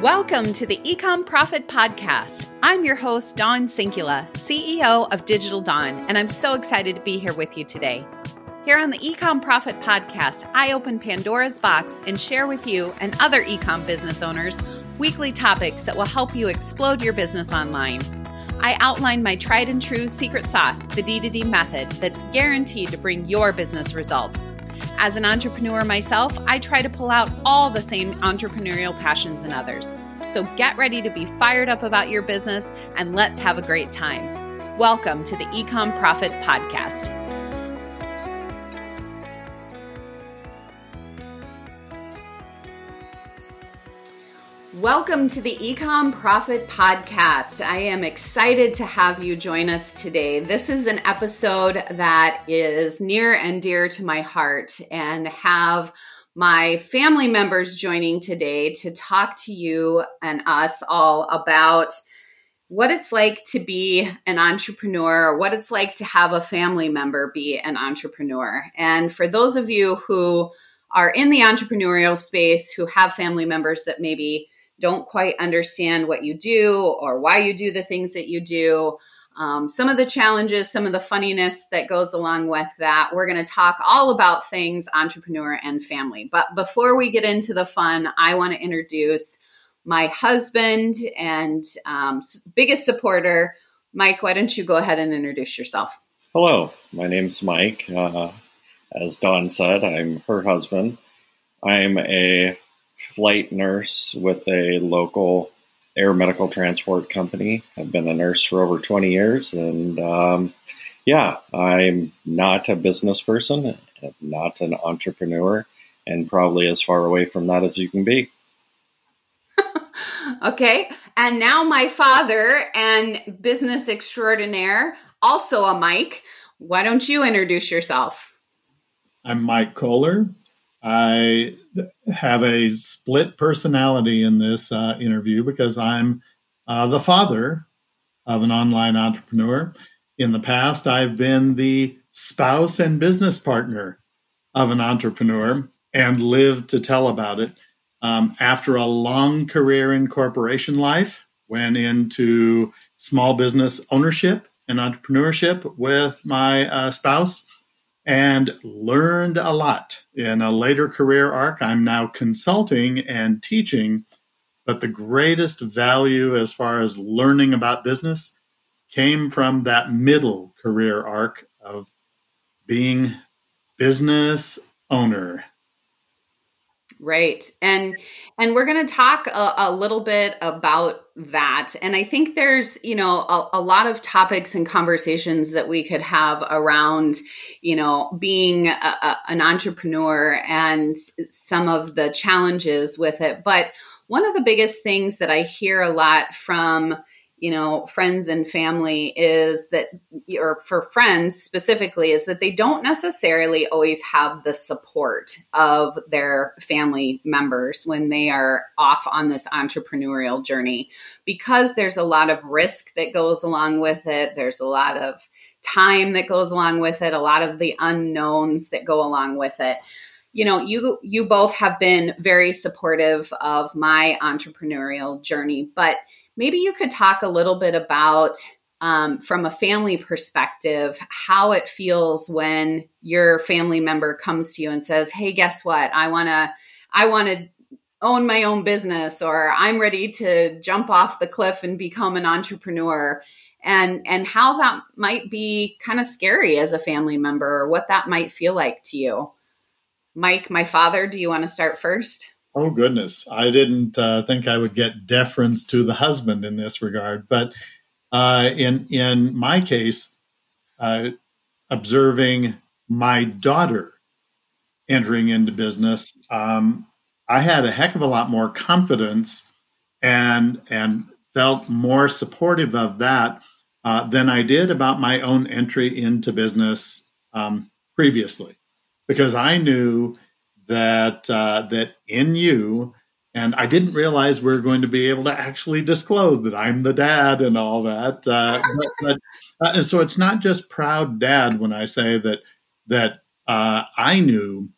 Welcome to the Ecom Profit Podcast. I'm your host, Dawn Sinkula, CEO of Digital Dawn, and I'm so excited to be here with you today. Here on the Ecom Profit Podcast, I open Pandora's box and share with you and other ecom business owners weekly topics that will help you explode your business online. I outline my tried and true secret sauce, the D2D method, that's guaranteed to bring your business results. As an entrepreneur myself, I try to pull out all the same entrepreneurial passions in others. So get ready to be fired up about your business and let's have a great time. Welcome to the Ecom Profit Podcast. Welcome to the Ecom Profit Podcast. I am excited to have you join us today. This is an episode that is near and dear to my heart, and have my family members joining today to talk to you and us all about what it's like to be an entrepreneur, what it's like to have a family member be an entrepreneur. And for those of you who are in the entrepreneurial space who have family members that maybe don't quite understand what you do or why you do the things that you do. Um, some of the challenges, some of the funniness that goes along with that. We're going to talk all about things entrepreneur and family. But before we get into the fun, I want to introduce my husband and um, biggest supporter, Mike. Why don't you go ahead and introduce yourself? Hello, my name's Mike. Uh, as Dawn said, I'm her husband. I'm a flight nurse with a local air medical transport company. I've been a nurse for over 20 years, and um, yeah, I'm not a business person, not an entrepreneur, and probably as far away from that as you can be. okay, and now my father and business extraordinaire, also a Mike. Why don't you introduce yourself? I'm Mike Kohler. I have a split personality in this uh, interview because I'm uh, the father of an online entrepreneur. In the past, I've been the spouse and business partner of an entrepreneur and lived to tell about it. Um, after a long career in corporation life, went into small business ownership and entrepreneurship with my uh, spouse and learned a lot. In a later career arc, I'm now consulting and teaching, but the greatest value as far as learning about business came from that middle career arc of being business owner Right. And and we're going to talk a, a, little bit about that. And I think there's, you know, a, a, lot of topics and conversations that we could have around, you know, being a, an entrepreneur and some of the challenges with it. But one of the biggest things that I hear a lot from you know friends and family is that or for friends specifically is that they don't necessarily always have the support of their family members when they are off on this entrepreneurial journey. Because there's a lot of risk that goes along with it there's a lot of time that goes along with it a lot of the unknowns that go along with it. You know you you both have been very supportive of my entrepreneurial journey but maybe you could talk a little bit about um, from a family perspective how it feels when your family member comes to you and says hey guess what? I want to i want to own my own business or i'm ready to jump off the cliff and become an entrepreneur. And and how that might be kind of scary as a family member or what that might feel like to you. Mike my father do you want to start first Oh goodness, I didn't uh, think I would get deference to the husband in this regard, but uh, in in my case, uh, observing my daughter entering into business, um, I had a heck of a lot more confidence and and felt more supportive of that uh, than I did about my own entry into business um, previously, because I knew that uh, that in you and I didn't realize we are going to be able to actually disclose that I'm the dad and all that. Uh, but, but uh, so it's not just proud dad when I say that that uh, I knew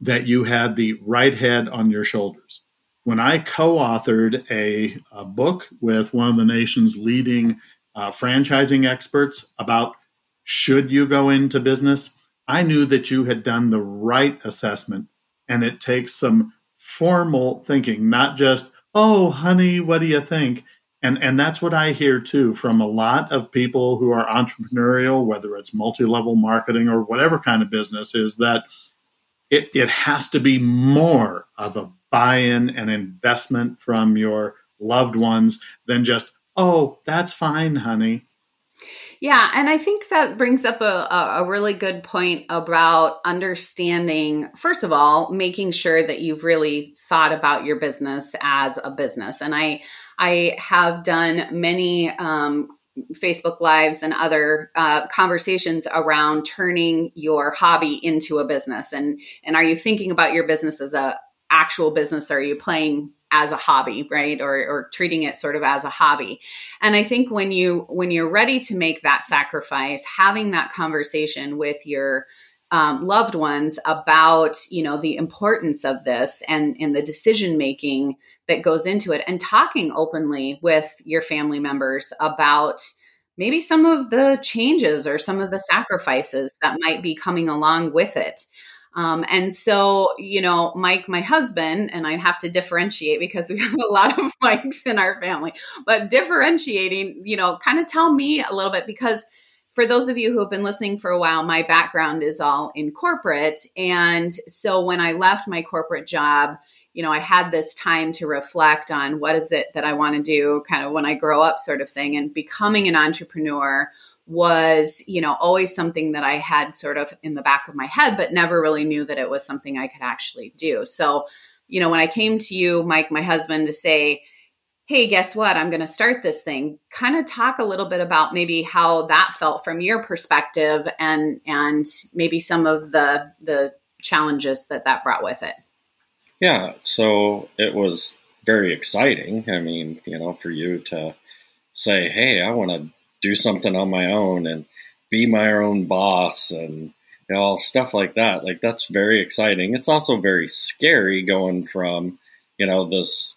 that you had the right head on your shoulders, when I co authored a, a, book with one of the nation's leading uh, franchising experts about should you go into business, I knew that you had done the right assessment. And it takes some formal thinking, not just, oh, honey, what do you think? And, and that's what I hear too from a lot of people who are entrepreneurial, whether it's multi level marketing or whatever kind of business, is that it, it has to be more of a buy in and investment from your loved ones than just, oh, that's fine, honey. Yeah, and I think that brings up a, a really good point about understanding, first of all, making sure that you've really thought about your business as a business. And I I have done many um, Facebook Lives and other uh, conversations around turning your hobby into a business. And and are you thinking about your business as a actual business? Or are you playing as a hobby, right? Or or treating it sort of as a hobby. And I think when you when you're ready to make that sacrifice, having that conversation with your um, loved ones about you know the importance of this and and the decision making that goes into it and talking openly with your family members about maybe some of the changes or some of the sacrifices that might be coming along with it um, and so, you know, Mike, my husband, and I have to differentiate because we have a lot of Mikes in our family, but differentiating, you know, kind of tell me a little bit because for those of you who have been listening for a while, my background is all in corporate. And so when I left my corporate job, you know, I had this time to reflect on what is it that I want to do kind of when I grow up, sort of thing. And becoming an entrepreneur was, you know, always something that I had sort of in the back of my head, but never really knew that it was something I could actually do. So, you know, when I came to you, Mike, my husband, to say, hey, guess what? I'm going to start this thing. Kind of talk a little bit about maybe how that felt from your perspective and and maybe some of the the challenges that that brought with it. Yeah, so it was very exciting. I mean, you know, for you to say, "Hey, I want to do something on my own and be my own boss and you know stuff like that." Like that's very exciting. It's also very scary going from, you know, this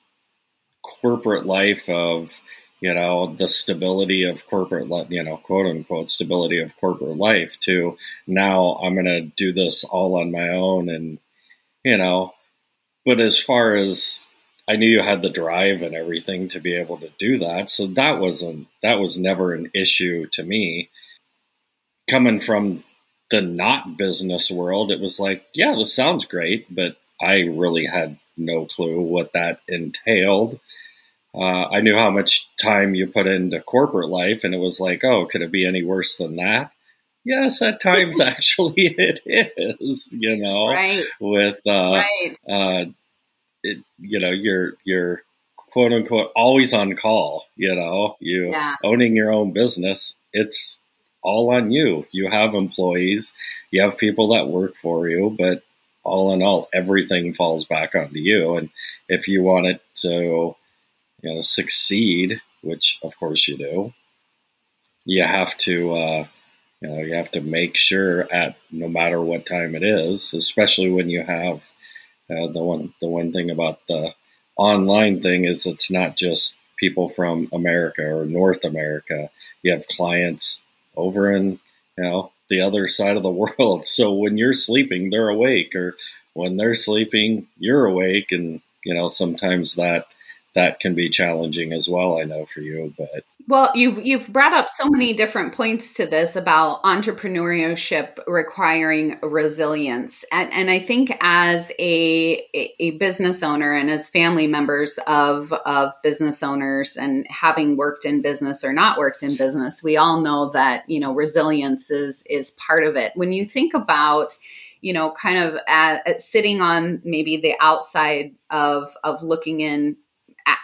corporate life of you know the stability of corporate you know quote unquote stability of corporate life to now i'm going to do this all on my own and you know but as far as i knew you had the drive and everything to be able to do that so that wasn't that was never an issue to me coming from the not business world it was like yeah this sounds great but i really had no clue what that entailed uh, I knew how much time you put into corporate life, and it was like, oh, could it be any worse than that? Yes, at times actually it is. You know, right. with uh, right. Uh, it, you know, you're you're quote unquote always on call. You know, you yeah. owning your own business. It's all on you. You have employees, you have people that work for you, but all in all, everything falls back onto you. And if you want it to you know, succeed, which of course you do, you have to, uh, you know, you have to make sure at no matter what time it is, especially when you have uh, the one the one thing about the online thing is it's not just people from America or North America. You have clients over in you know the other side of the world. So when you're sleeping, they're awake, or when they're sleeping, you're awake, and you know sometimes that that can be challenging as well. I know for you, but well, you've you've brought up so many different points to this about entrepreneurship requiring resilience, and and I think as a a business owner and as family members of of business owners and having worked in business or not worked in business, we all know that you know resilience is is part of it. When you think about you know kind of at, at sitting on maybe the outside of of looking in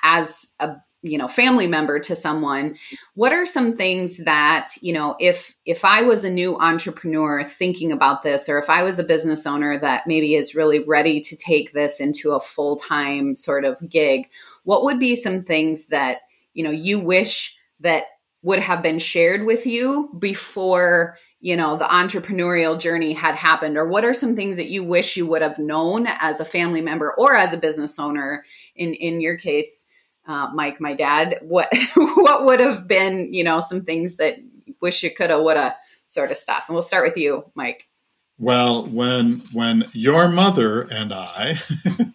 as a you know family member to someone what are some things that you know if if i was a new entrepreneur thinking about this or if i was a business owner that maybe is really ready to take this into a full-time sort of gig what would be some things that you know you wish that would have been shared with you before you know the entrepreneurial journey had happened? Or what are some things that you wish you would have known as a family member or as a business owner? In in your case uh, mike my dad what what would have been you know some things that wish you could have would have sort of stuff? And we'll start with you mike. Well when when your mother and i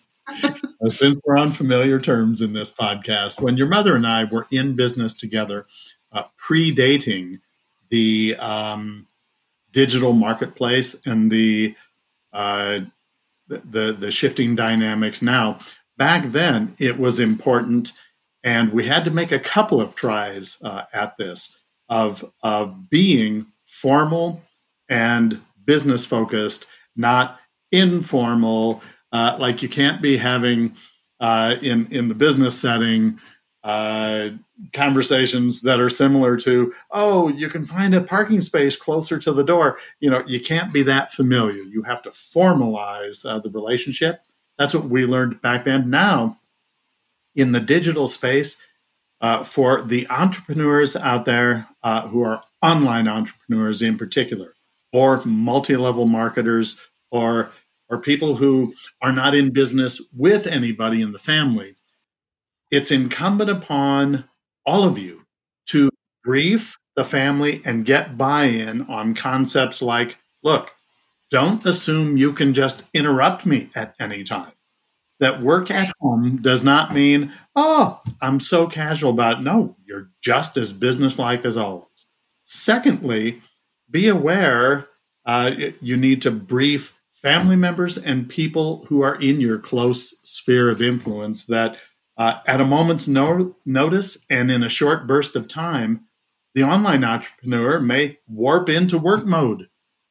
since we're on familiar terms in this podcast when your mother and i were in business together uh, predating the um, digital marketplace and the uh, the the shifting dynamics now. Back then, it was important, and we had to make a couple of tries uh, at this of of being formal and business focused, not informal. Uh, like you can't be having uh, in in the business setting uh, conversations that are similar to, oh, you can find a parking space closer to the door. You know, you can't be that familiar. You have to formalize uh, the relationship. That's what we learned back then. Now, in the digital space, uh, for the entrepreneurs out there uh, who are online entrepreneurs in particular, or multi-level marketers, or or people who are not in business with anybody in the family, it's incumbent upon all of you to brief the family and get buy in on concepts like look, don't assume you can just interrupt me at any time. That work at home does not mean, oh, I'm so casual about it. No, you're just as businesslike as always. Secondly, be aware uh, you need to brief family members and people who are in your close sphere of influence that uh, at a moment's no- notice and in a short burst of time, the online entrepreneur may warp into work mode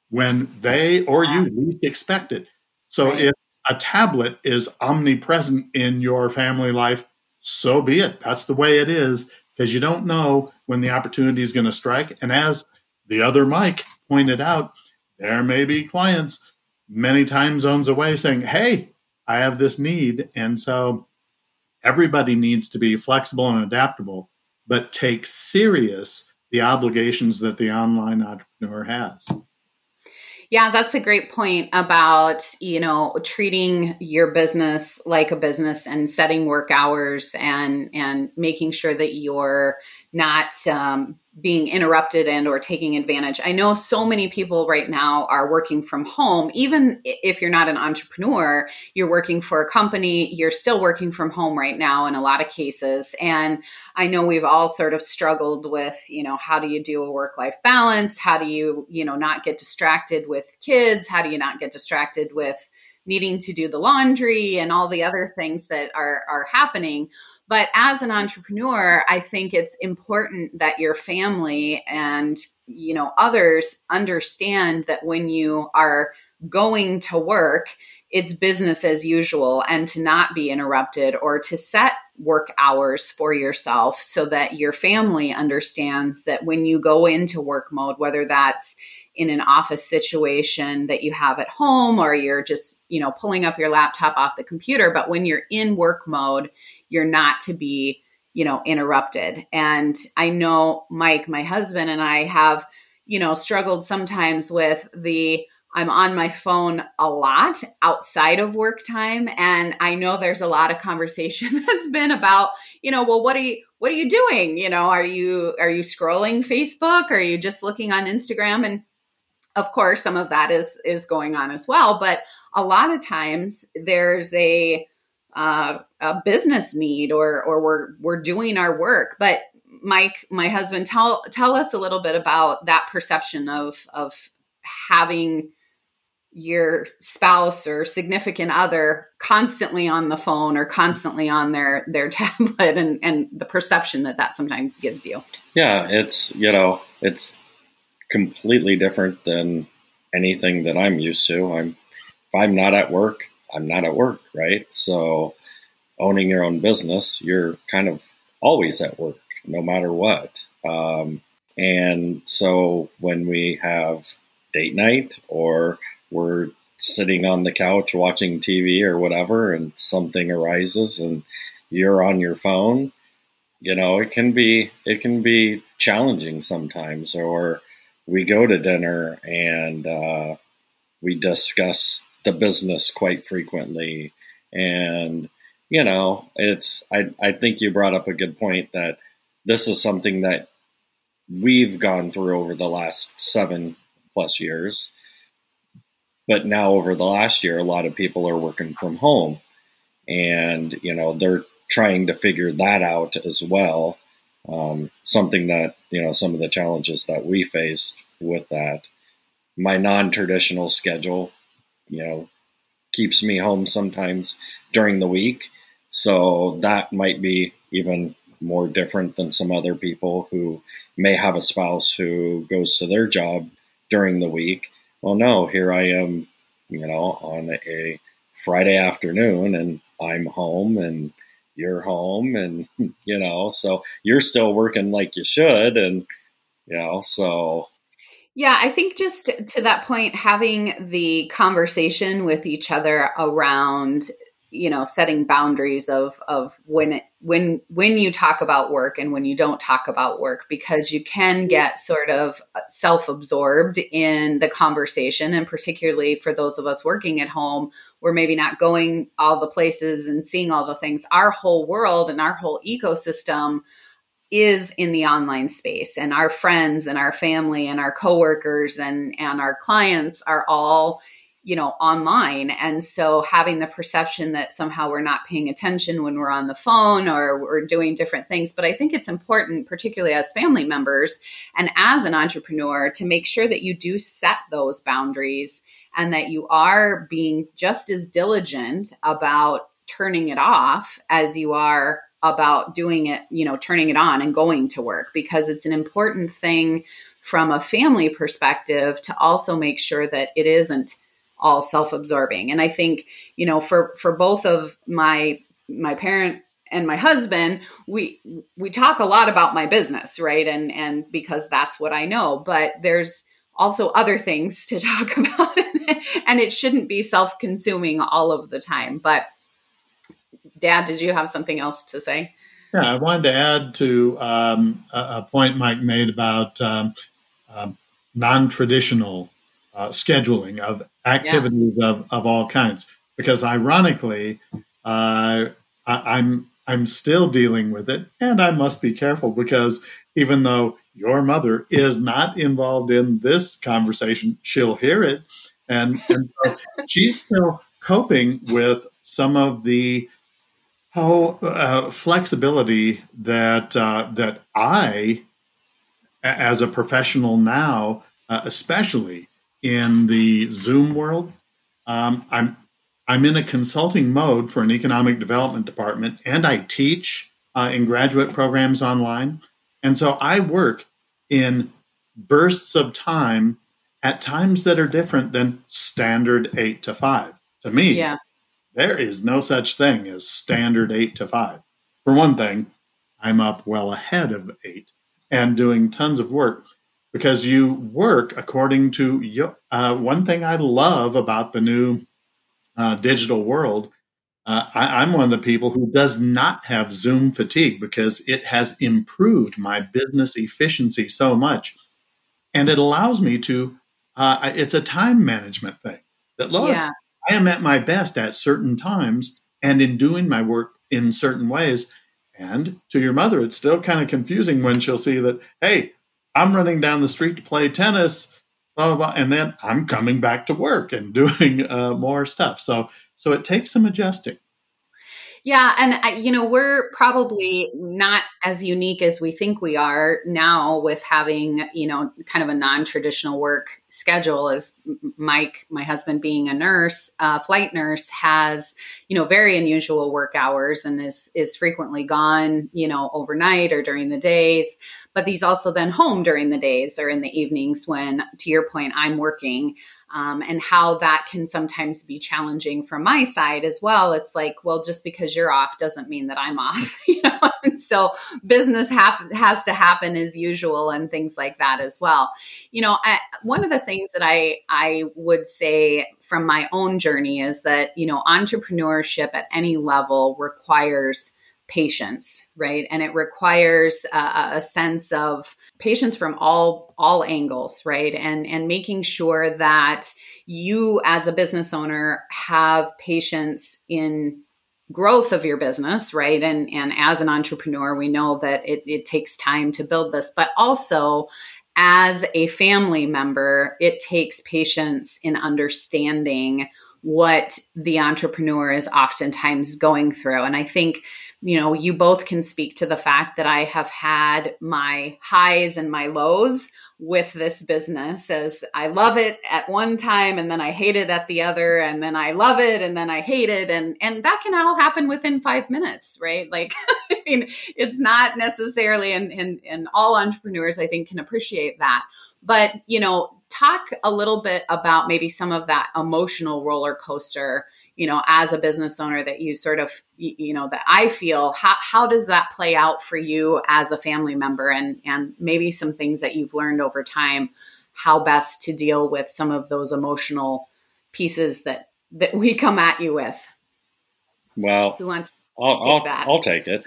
when they or you least expect it. So right. if a tablet is omnipresent in your family life, so be it. That's the way it is because you don't know when the opportunity is going to strike. And as the other Mike pointed out, there may be clients many time zones away saying, Hey, I have this need. And so everybody needs to be flexible and adaptable, but take serious the obligations that the online entrepreneur has. Yeah, that's a great point about, you know, treating your business like a business and setting work hours and and making sure that you're not um, being interrupted and or taking advantage. I know so many people right now are working from home. Even if you're not an entrepreneur you're working for a company you're still working from home right now in a lot of cases. And i know we've all sort of struggled with you know how do you do a work life balance? How do you you know not get distracted with kids? How do you not get distracted with needing to do the laundry and all the other things that are are happening. But as an entrepreneur, I think it's important that your family and you know others understand that when you are going to work, it's business as usual and to not be interrupted or to set work hours for yourself so that your family understands that when you go into work mode, whether that's in an office situation that you have at home or you're just, you know, pulling up your laptop off the computer, but when you're in work mode, you're not to be you know interrupted. And i know mike my husband and i have you know struggled sometimes with the i'm on my phone a lot outside of work time and i know there's a lot of conversation that's been about you know well what are you what are you doing? You know are you are you scrolling facebook? Are you just looking on instagram? And of course some of that is is going on as well but a lot of times there's a uh, a business need or or we're we're doing our work. But mike my husband tell tell us a little bit about that perception of of having your spouse or significant other constantly on the phone or constantly on their their tablet and and the perception that that sometimes gives you. Yeah it's you know it's completely different than anything that i'm used to i'm if i'm not at work I'm not at work, right? So owning your own business, you're kind of always at work, no matter what. Um, and so when we have date night or we're sitting on the couch watching TV or whatever, and something arises and you're on your phone, you know, it can be it can be challenging sometimes, or we go to dinner and uh, we discuss the business quite frequently. And, you know, it's, I, I think you brought up a good point that this is something that we've gone through over the last seven plus years. But now, over the last year, a lot of people are working from home. And, you know, they're trying to figure that out as well. Um, something that, you know, some of the challenges that we faced with that. My non traditional schedule, you know, keeps me home sometimes during the week. So that might be even more different than some other people who may have a spouse who goes to their job during the week. Well, no, here I am, you know, on a Friday afternoon and I'm home and you're home and, you know, so you're still working like you should. And, you know, so. Yeah, I think just to that point, having the conversation with each other around you know setting boundaries of of when it, when when you talk about work and when you don't talk about work because you can get sort of self-absorbed in the conversation. And particularly for those of us working at home we're maybe not going all the places and seeing all the things. Our whole world and our whole ecosystem is in the online space and our friends and our family and our coworkers and and our clients are all you know online. And so having the perception that somehow we're not paying attention when we're on the phone or we're doing different things. But i think it's important particularly as family members and as an entrepreneur to make sure that you do set those boundaries and that you are being just as diligent about turning it off as you are about doing it, you know, turning it on and going to work. Because it's an important thing from a family perspective to also make sure that it isn't all self-absorbing. And i think you know for for both of my my parent and my husband we we talk a lot about my business right? And and because that's what i know but there's also other things to talk about. And it shouldn't be self-consuming all of the time. But dad did you have something else to say? Yeah i wanted to add to um, a, a, point mike made about um, um, non-traditional uh, scheduling of activities yeah. of, of all kinds. Because ironically, uh, I, I'm I'm still dealing with it, and I must be careful because even though your mother is not involved in this conversation, she'll hear it, and, and so she's still coping with some of the oh, uh, flexibility that uh, that I, as a professional now, uh, especially in the Zoom world. Um, I'm I'm in a consulting mode for an economic development department, and I teach uh, in graduate programs online. And so I work in bursts of time at times that are different than standard eight to five. To me, yeah. there is no such thing as standard eight to five. For one thing, I'm up well ahead of eight and doing tons of work because you work according to your, uh, one thing I love about the new uh, digital world. Uh, I, I'm one of the people who does not have Zoom fatigue because it has improved my business efficiency so much. And it allows me to, uh, it's a time management thing that look, yeah. I am at my best at certain times and in doing my work in certain ways. And to your mother, it's still kind of confusing when she'll see that, hey, I'm running down the street to play tennis, blah blah blah, and then I'm coming back to work and doing uh, more stuff. So so it takes some adjusting. Yeah, and you know we're probably not as unique as we think we are now with having you know kind of a non-traditional work schedule. As Mike, my husband, being a nurse, uh, flight nurse, has you know very unusual work hours and is is frequently gone you know overnight or during the days but he's also then home during the days or in the evenings when, to your point, I'm working. Um, and how that can sometimes be challenging from my side as well. It's like, well, just because you're off doesn't mean that I'm off, you know. And so business hap- has to happen as usual, and things like that as well. You know, I, one of the things that I I would say from my own journey is that you know entrepreneurship at any level requires patience right? And it requires a, a sense of patience from all all angles right? And and making sure that you as a business owner have patience in growth of your business right? And and as an entrepreneur we know that it, it takes time to build this but also as a family member it takes patience in understanding what the entrepreneur is oftentimes going through and i think you know you both can speak to the fact that i have had my highs and my lows with this business as I love it at one time and then I hate it at the other and then I love it and then I hate it and and that can all happen within 5 minutes, right? Like I mean, it's not necessarily and and and all entrepreneurs I think can appreciate that. But, you know, talk a little bit about maybe some of that emotional roller coaster you know as a business owner that you sort of you know that i feel how, how does that play out for you as a family member and and maybe some things that you've learned over time how best to deal with some of those emotional pieces that that we come at you with? Well who wants I'll, I'll, I'll, take it.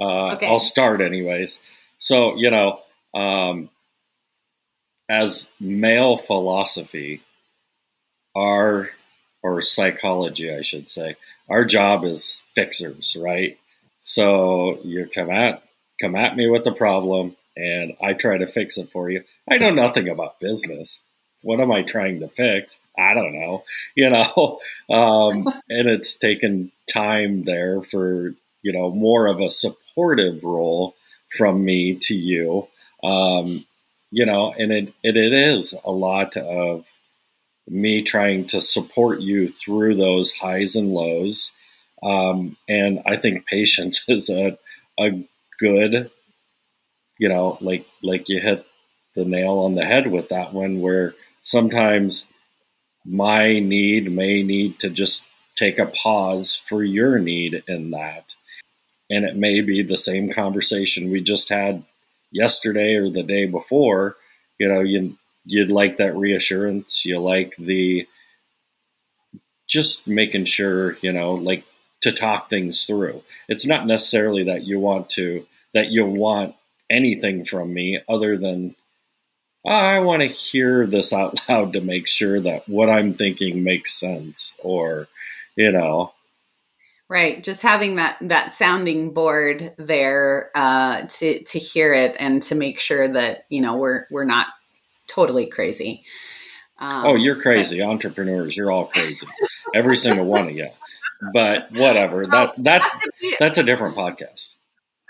Uh, okay. i'll start anyways. So you know um, as male philosophy our or psychology, I should say. Our job is fixers, right? So you come at come at me with the problem, and I try to fix it for you. I know nothing about business. What am I trying to fix? I don't know, you know. Um, and it's taken time there for you know more of a supportive role from me to you. Um, you know, and it, it, it is a lot of me trying to support you through those highs and lows. Um, and I think patience is a, a good, you know, like, like you hit the nail on the head with that one where sometimes my need may need to just take a pause for your need in that. And it may be the same conversation we just had yesterday or the day before. You know, you you'd like that reassurance. You like the just making sure, you know, like to talk things through. It's not necessarily that you want to, that you want anything from me other than oh, I want to hear this out loud to make sure that what I'm thinking makes sense or, you know, Right, just having that that sounding board there uh, to to hear it and to make sure that you know we're we're not totally crazy. Um, oh, you're crazy, but- entrepreneurs. You're all crazy, every single one of you. But whatever. That that's that's a different podcast.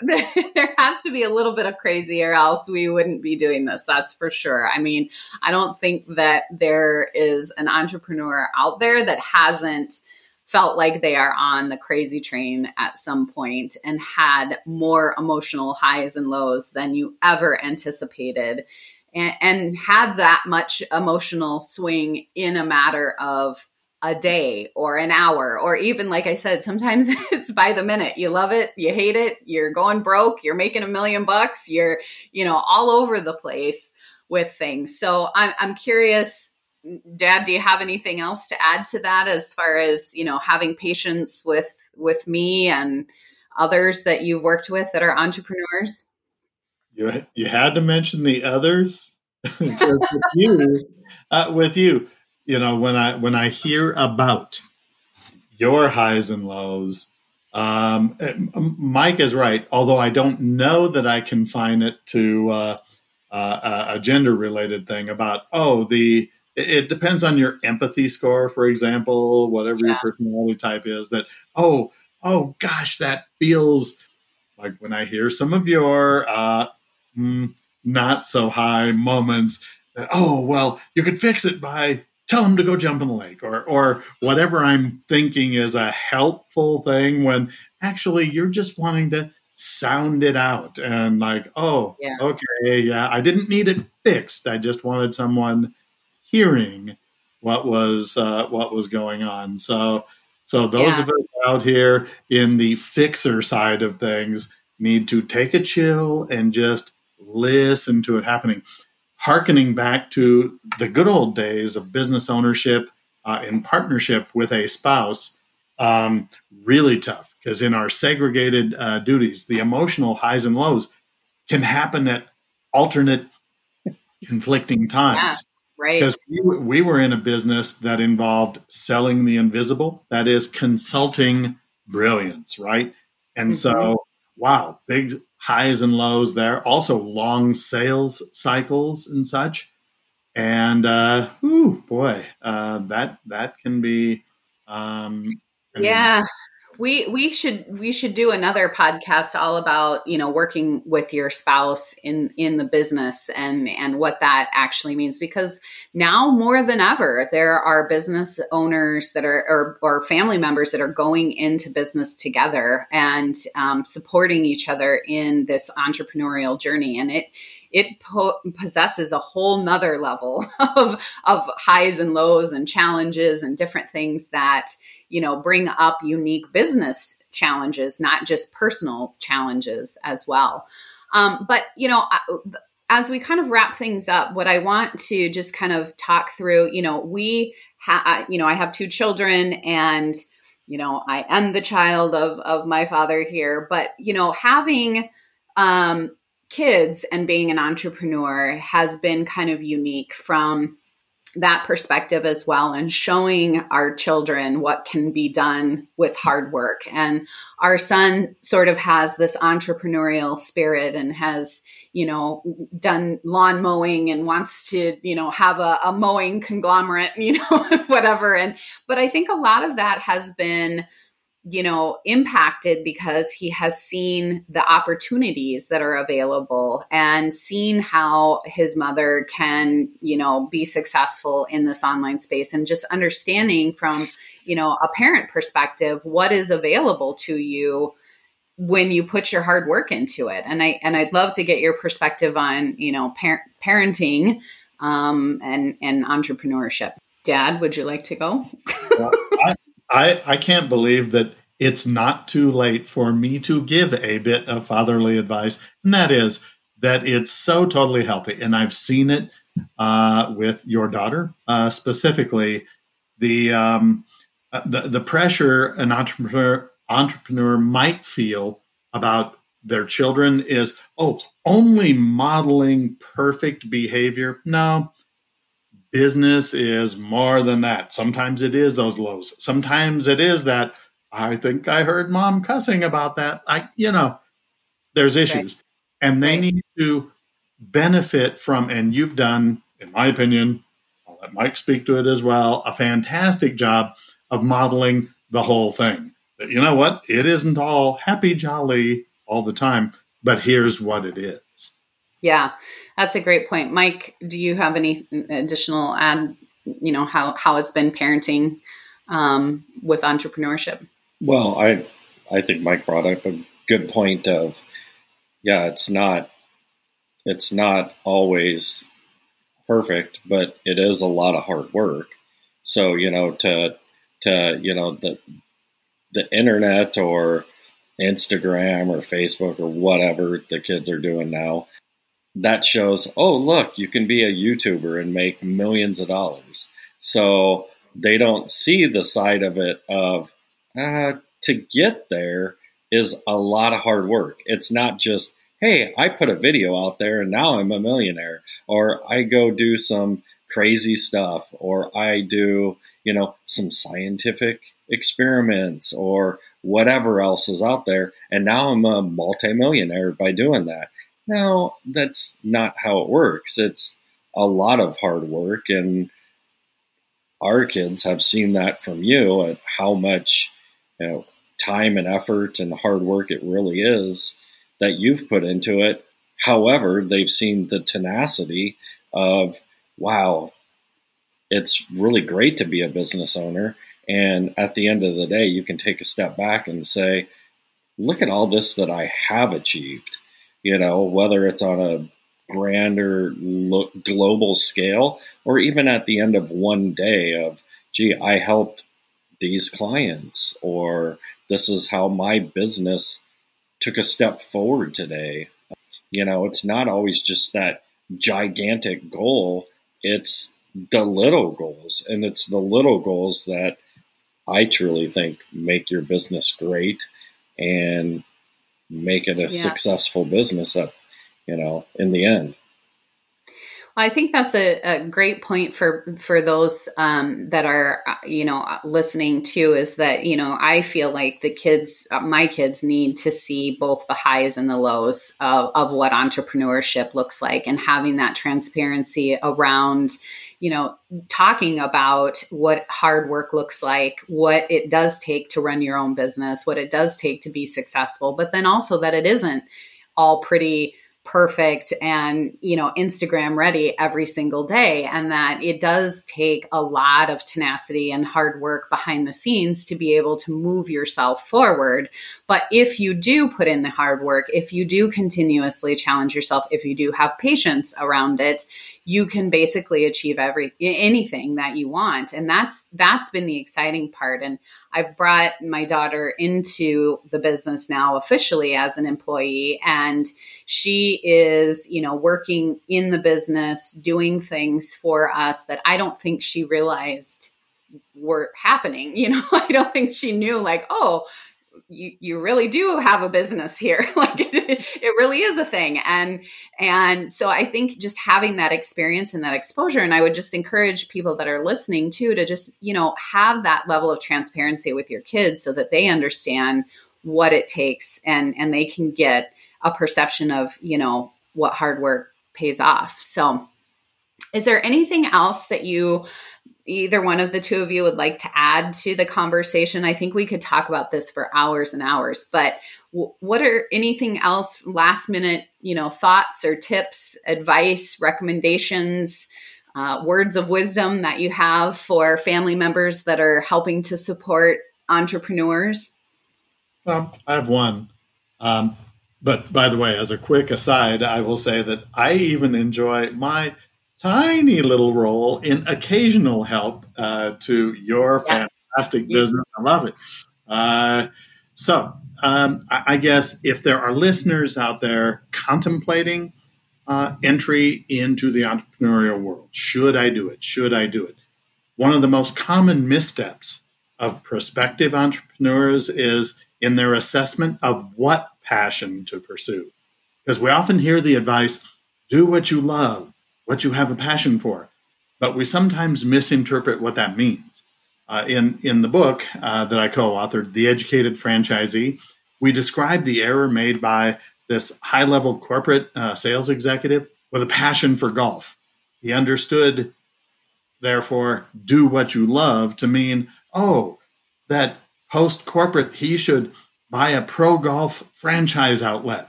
there has to be a little bit of crazy or else we wouldn't be doing this that's for sure i mean i don't think that there is an entrepreneur out there that hasn't felt like they are on the crazy train at some point and had more emotional highs and lows than you ever anticipated and, and had that much emotional swing in a matter of a day or an hour or even like i said sometimes it's by the minute. You love it you hate it you're going broke you're making a million bucks you're you know all over the place with things. So i'm, I'm curious dad do you have anything else to add to that as far as you know having patience with with me and others that you've worked with that are entrepreneurs you you had to mention the others with you. Uh, with you, you know when I when I hear about your highs and lows, um, Mike is right. Although I don't know that I confine it to uh, uh, a gender related thing about oh the it depends on your empathy score, for example, whatever yeah. your personality type is. That oh oh gosh, that feels like when I hear some of your uh, mm, not so high moments that, oh, well, you could fix it by tell him to go jump in the lake or, or whatever I'm thinking is a helpful thing when actually you're just wanting to sound it out and like, oh, yeah. okay, yeah, I didn't need it fixed. I just wanted someone hearing what was uh, what was going on. So, so those yeah. of us out here in the fixer side of things need to take a chill and just listen to it happening. Harkening back to the good old days of business ownership uh, in partnership with a spouse, um, really tough because in our segregated uh, duties, the emotional highs and lows can happen at alternate conflicting times. Right. Because we, we were in a business that involved selling the invisible, that is, consulting brilliance, right? And mm-hmm. so, wow, big highs and lows there. Also, long sales cycles and such. And uh, whew, boy, uh, that that can be. Um, yeah, we we should we should do another podcast all about you know working with your spouse in in the business and and what that actually means because now more than ever there are business owners that are or, or family members that are going into business together and um, supporting each other in this entrepreneurial journey. And it it po- possesses a whole nother level of of highs and lows and challenges and different things that you know, bring up unique business challenges, not just personal challenges as well. Um, but, you know, as we kind of wrap things up, what I want to just kind of talk through, you know, we have, you know, I have two children and, you know, I am the child of, of my father here, but, you know, having, um, kids and being an entrepreneur has been kind of unique from that perspective as well and showing our children what can be done with hard work. And our son sort of has this entrepreneurial spirit and has, you know, done lawn mowing and wants to, you know, have a, a mowing conglomerate, you know, whatever. And, but I think a lot of that has been, you know, impacted because he has seen the opportunities that are available and seen how his mother can, you know, be successful in this online space and just understanding from, you know, a parent perspective what is available to you when you put your hard work into it. And I and I'd love to get your perspective on, you know, par- parenting um, and and entrepreneurship. Dad, would you like to go? well, I, I, I can't believe that it's not too late for me to give a bit of fatherly advice, and that is that it's so totally healthy. And I've seen it uh, with your daughter uh, specifically. The, um, uh, the the pressure an entrepreneur entrepreneur might feel about their children is oh only modeling perfect behavior. No, business is more than that. Sometimes it is those lows. Sometimes it is that I think I heard mom cussing about that. I, you know, there's issues, right. and they right. need to benefit from. And you've done, in my opinion, I'll let Mike speak to it as well. A fantastic job of modeling the whole thing. But you know what? It isn't all happy jolly all the time. But here's what it is. Yeah, that's a great point, Mike. Do you have any additional add? You know how how it's been parenting um, with entrepreneurship. Well, I I think Mike brought up a good point of yeah, it's not it's not always perfect, but it is a lot of hard work. So, you know, to to, you know, the the internet or Instagram or Facebook or whatever the kids are doing now, that shows, oh, look, you can be a YouTuber and make millions of dollars. So they don't see the side of it of, uh, to get there is a lot of hard work. It's not just, hey, I put a video out there and now I'm a millionaire, or I go do some crazy stuff, or I do, you know, some scientific experiments or whatever else is out there, and now I'm a multimillionaire by doing that. No, that's not how it works. It's a lot of hard work and our kids have seen that from you how much you know time and effort and hard work it really is that you've put into it. However, they've seen the tenacity of wow, it's really great to be a business owner. And at the end of the day, you can take a step back and say, look at all this that I have achieved. You know, whether it's on a grander lo- global scale, or even at the end of one day of, gee, I helped these clients, or this is how my business took a step forward today. You know, it's not always just that gigantic goal, it's the little goals. And it's the little goals that I truly think make your business great. and make it a yeah. successful business at you know in the end I think that's a, a, great point for for those um, that are uh, you know listening too. Is that you know I feel like the kids, uh, my kids, need to see both the highs and the lows of, of what entrepreneurship looks like, and having that transparency around you know talking about what hard work looks like, what it does take to run your own business, what it does take to be successful, but then also that it isn't all pretty perfect and you know instagram ready every single day and that it does take a lot of tenacity and hard work behind the scenes to be able to move yourself forward. But if you do put in the hard work if you do continuously challenge yourself if you do have patience around it you can basically achieve every anything that you want. And that's that's been the exciting part. And i've brought my daughter into the business now officially as an employee. And she is you know working in the business doing things for us that i don't think she realized were happening. You know i don't think she knew like oh you you really do have a business here. Like it, it really is a thing. And and so i think just having that experience and that exposure and i would just encourage people that are listening too to just you know have that level of transparency with your kids so that they understand what it takes and and they can get a perception of you know what hard work pays off. So is there anything else that you either one of the two of you would like to add to the conversation, I think we could talk about this for hours and hours. But w- what are anything else last minute, you know, thoughts or tips, advice, recommendations, uh, words of wisdom that you have for family members that are helping to support entrepreneurs? Well, I have one. Um, but by the way, as a quick aside, I will say that I even enjoy my tiny little role in occasional help uh, to your yeah. fantastic business. I love it. Uh, so, um, I, I, guess if there are listeners out there contemplating uh, entry into the entrepreneurial world, should I do it? Should I do it? One of the most common missteps of prospective entrepreneurs is in their assessment of what passion to pursue. Because we often hear the advice do what you love, what you have a passion for. But we sometimes misinterpret what that means. Uh, in, in the book uh, that I co authored, The Educated Franchisee, we describe the error made by this high level corporate uh, sales executive with a passion for golf. He understood, therefore, do what you love to mean, oh, that post corporate, he should buy a pro golf franchise outlet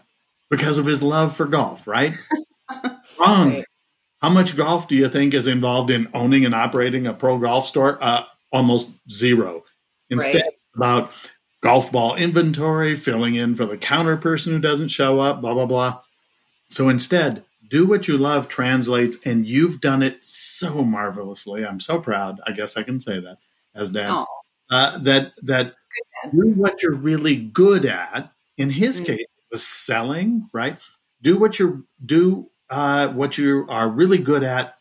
because of his love for golf, right? Wrong. Right. How much golf do you think is involved in owning and operating a pro golf store? Uh, almost zero. Instead, right. about golf ball inventory, filling in for the counter person who doesn't show up, blah, blah, blah. So instead, do what you love translates, and you've done it so marvelously. I'm so proud. I guess I can say that as dad. Uh, that that do what you're really good at. In his mm-hmm. case, was selling. Right. Do what you do uh, what you are really good at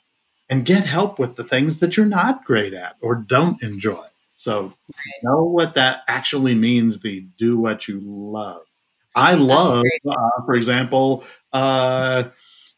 and get help with the things that you're not great at or don't enjoy. So know what that actually means. The do what you love. I love, uh, for example, uh,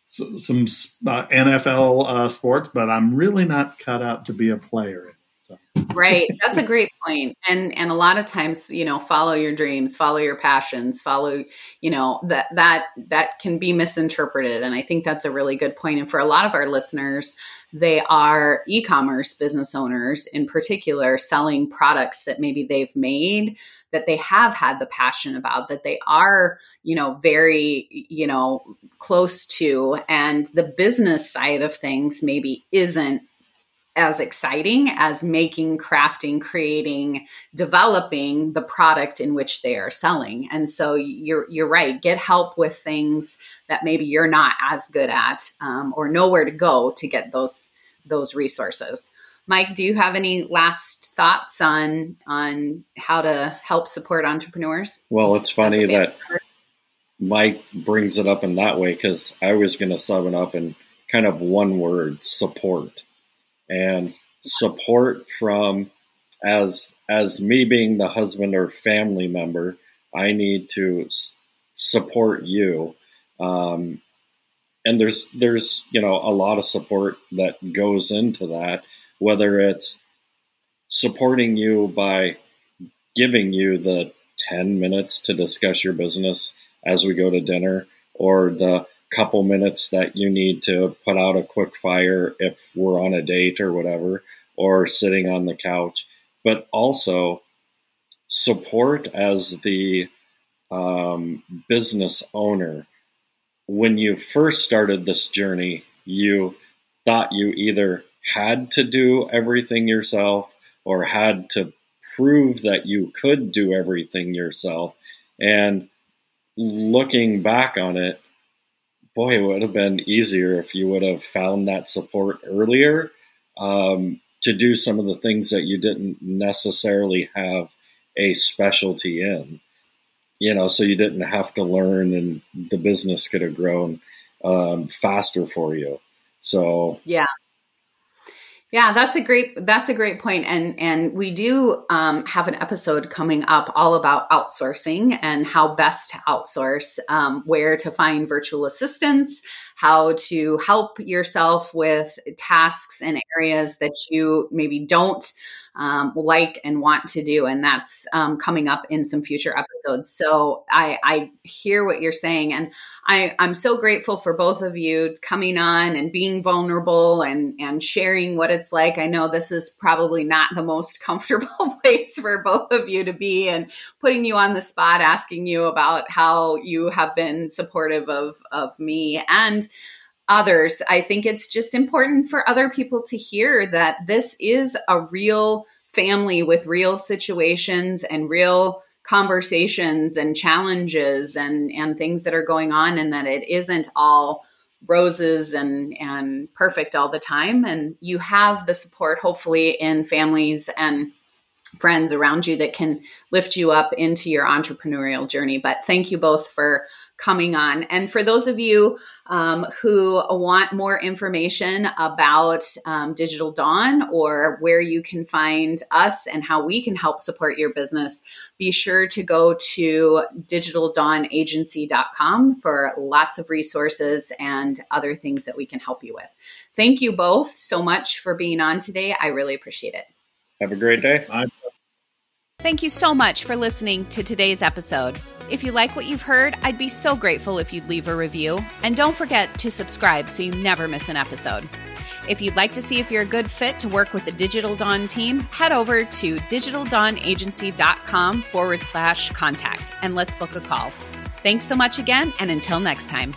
some uh, NFL uh, sports, but I'm really not cut out to be a player. So. right that's a great point and and a lot of times you know follow your dreams follow your passions follow you know that that that can be misinterpreted and i think that's a really good point. point and for a lot of our listeners they are e-commerce business owners in particular selling products that maybe they've made that they have had the passion about that they are you know very you know close to and the business side of things maybe isn't as exciting as making, crafting, creating, developing the product in which they are selling. And so you're you're right. Get help with things that maybe you're not as good at, um, or know where to go to get those those resources. Mike, do you have any last thoughts on on how to help support entrepreneurs? Well, it's funny that Mike brings it up in that way because I was going to sum it up in kind of one word: support and support from as as me being the husband or family member I need to s- support you. Um, and there's there's you know a lot of support that goes into that, whether it's supporting you by giving you the 10 minutes to discuss your business as we go to dinner or the couple minutes that you need to put out a quick fire if we're on a date or whatever or sitting on the couch but also support as the um, business owner when you first started this journey you thought you either had to do everything yourself or had to prove that you could do everything yourself. And looking back on it, boy, it would have been easier if you would have found that support earlier um, to do some of the things that you didn't necessarily have a specialty in. You know, so you didn't have to learn, and the business could have grown um, faster for you. So yeah, yeah, that's a great that's a great point, and and we do um, have an episode coming up all about outsourcing and how best to outsource, um, where to find virtual assistants, how to help yourself with tasks and areas that you maybe don't um, like and want to do. And that's um, coming up in some future episodes. So I, I hear what you're saying. And I, I'm so grateful for both of you coming on and being vulnerable and, and sharing what it's like. I know this is probably not the most comfortable place for both of you to be and putting you on the spot, asking you about how you have been supportive of, of me and others. I think it's just important for other people to hear that this is a real family with real situations and real conversations and challenges and and things that are going on and that it isn't all roses and and perfect all the time and you have the support hopefully in families and friends around you that can lift you up into your entrepreneurial journey but thank you both for coming on. And for those of you um, who want more information about um, Digital Dawn or where you can find us and how we can help support your business, be sure to go to digitaldawnagency.com for lots of resources and other things that we can help you with. Thank you both so much for being on today. I really appreciate it. Have a great day. Bye. Thank you so much for listening to today's episode. If you like what you've heard, I'd be so grateful if you'd leave a review. And don't forget to subscribe so you never miss an episode. If you'd like to see if you're a good fit to work with the Digital Dawn team, head over to digitaldawnagency.com forward slash contact and let's book a call. Thanks so much again, and until next time.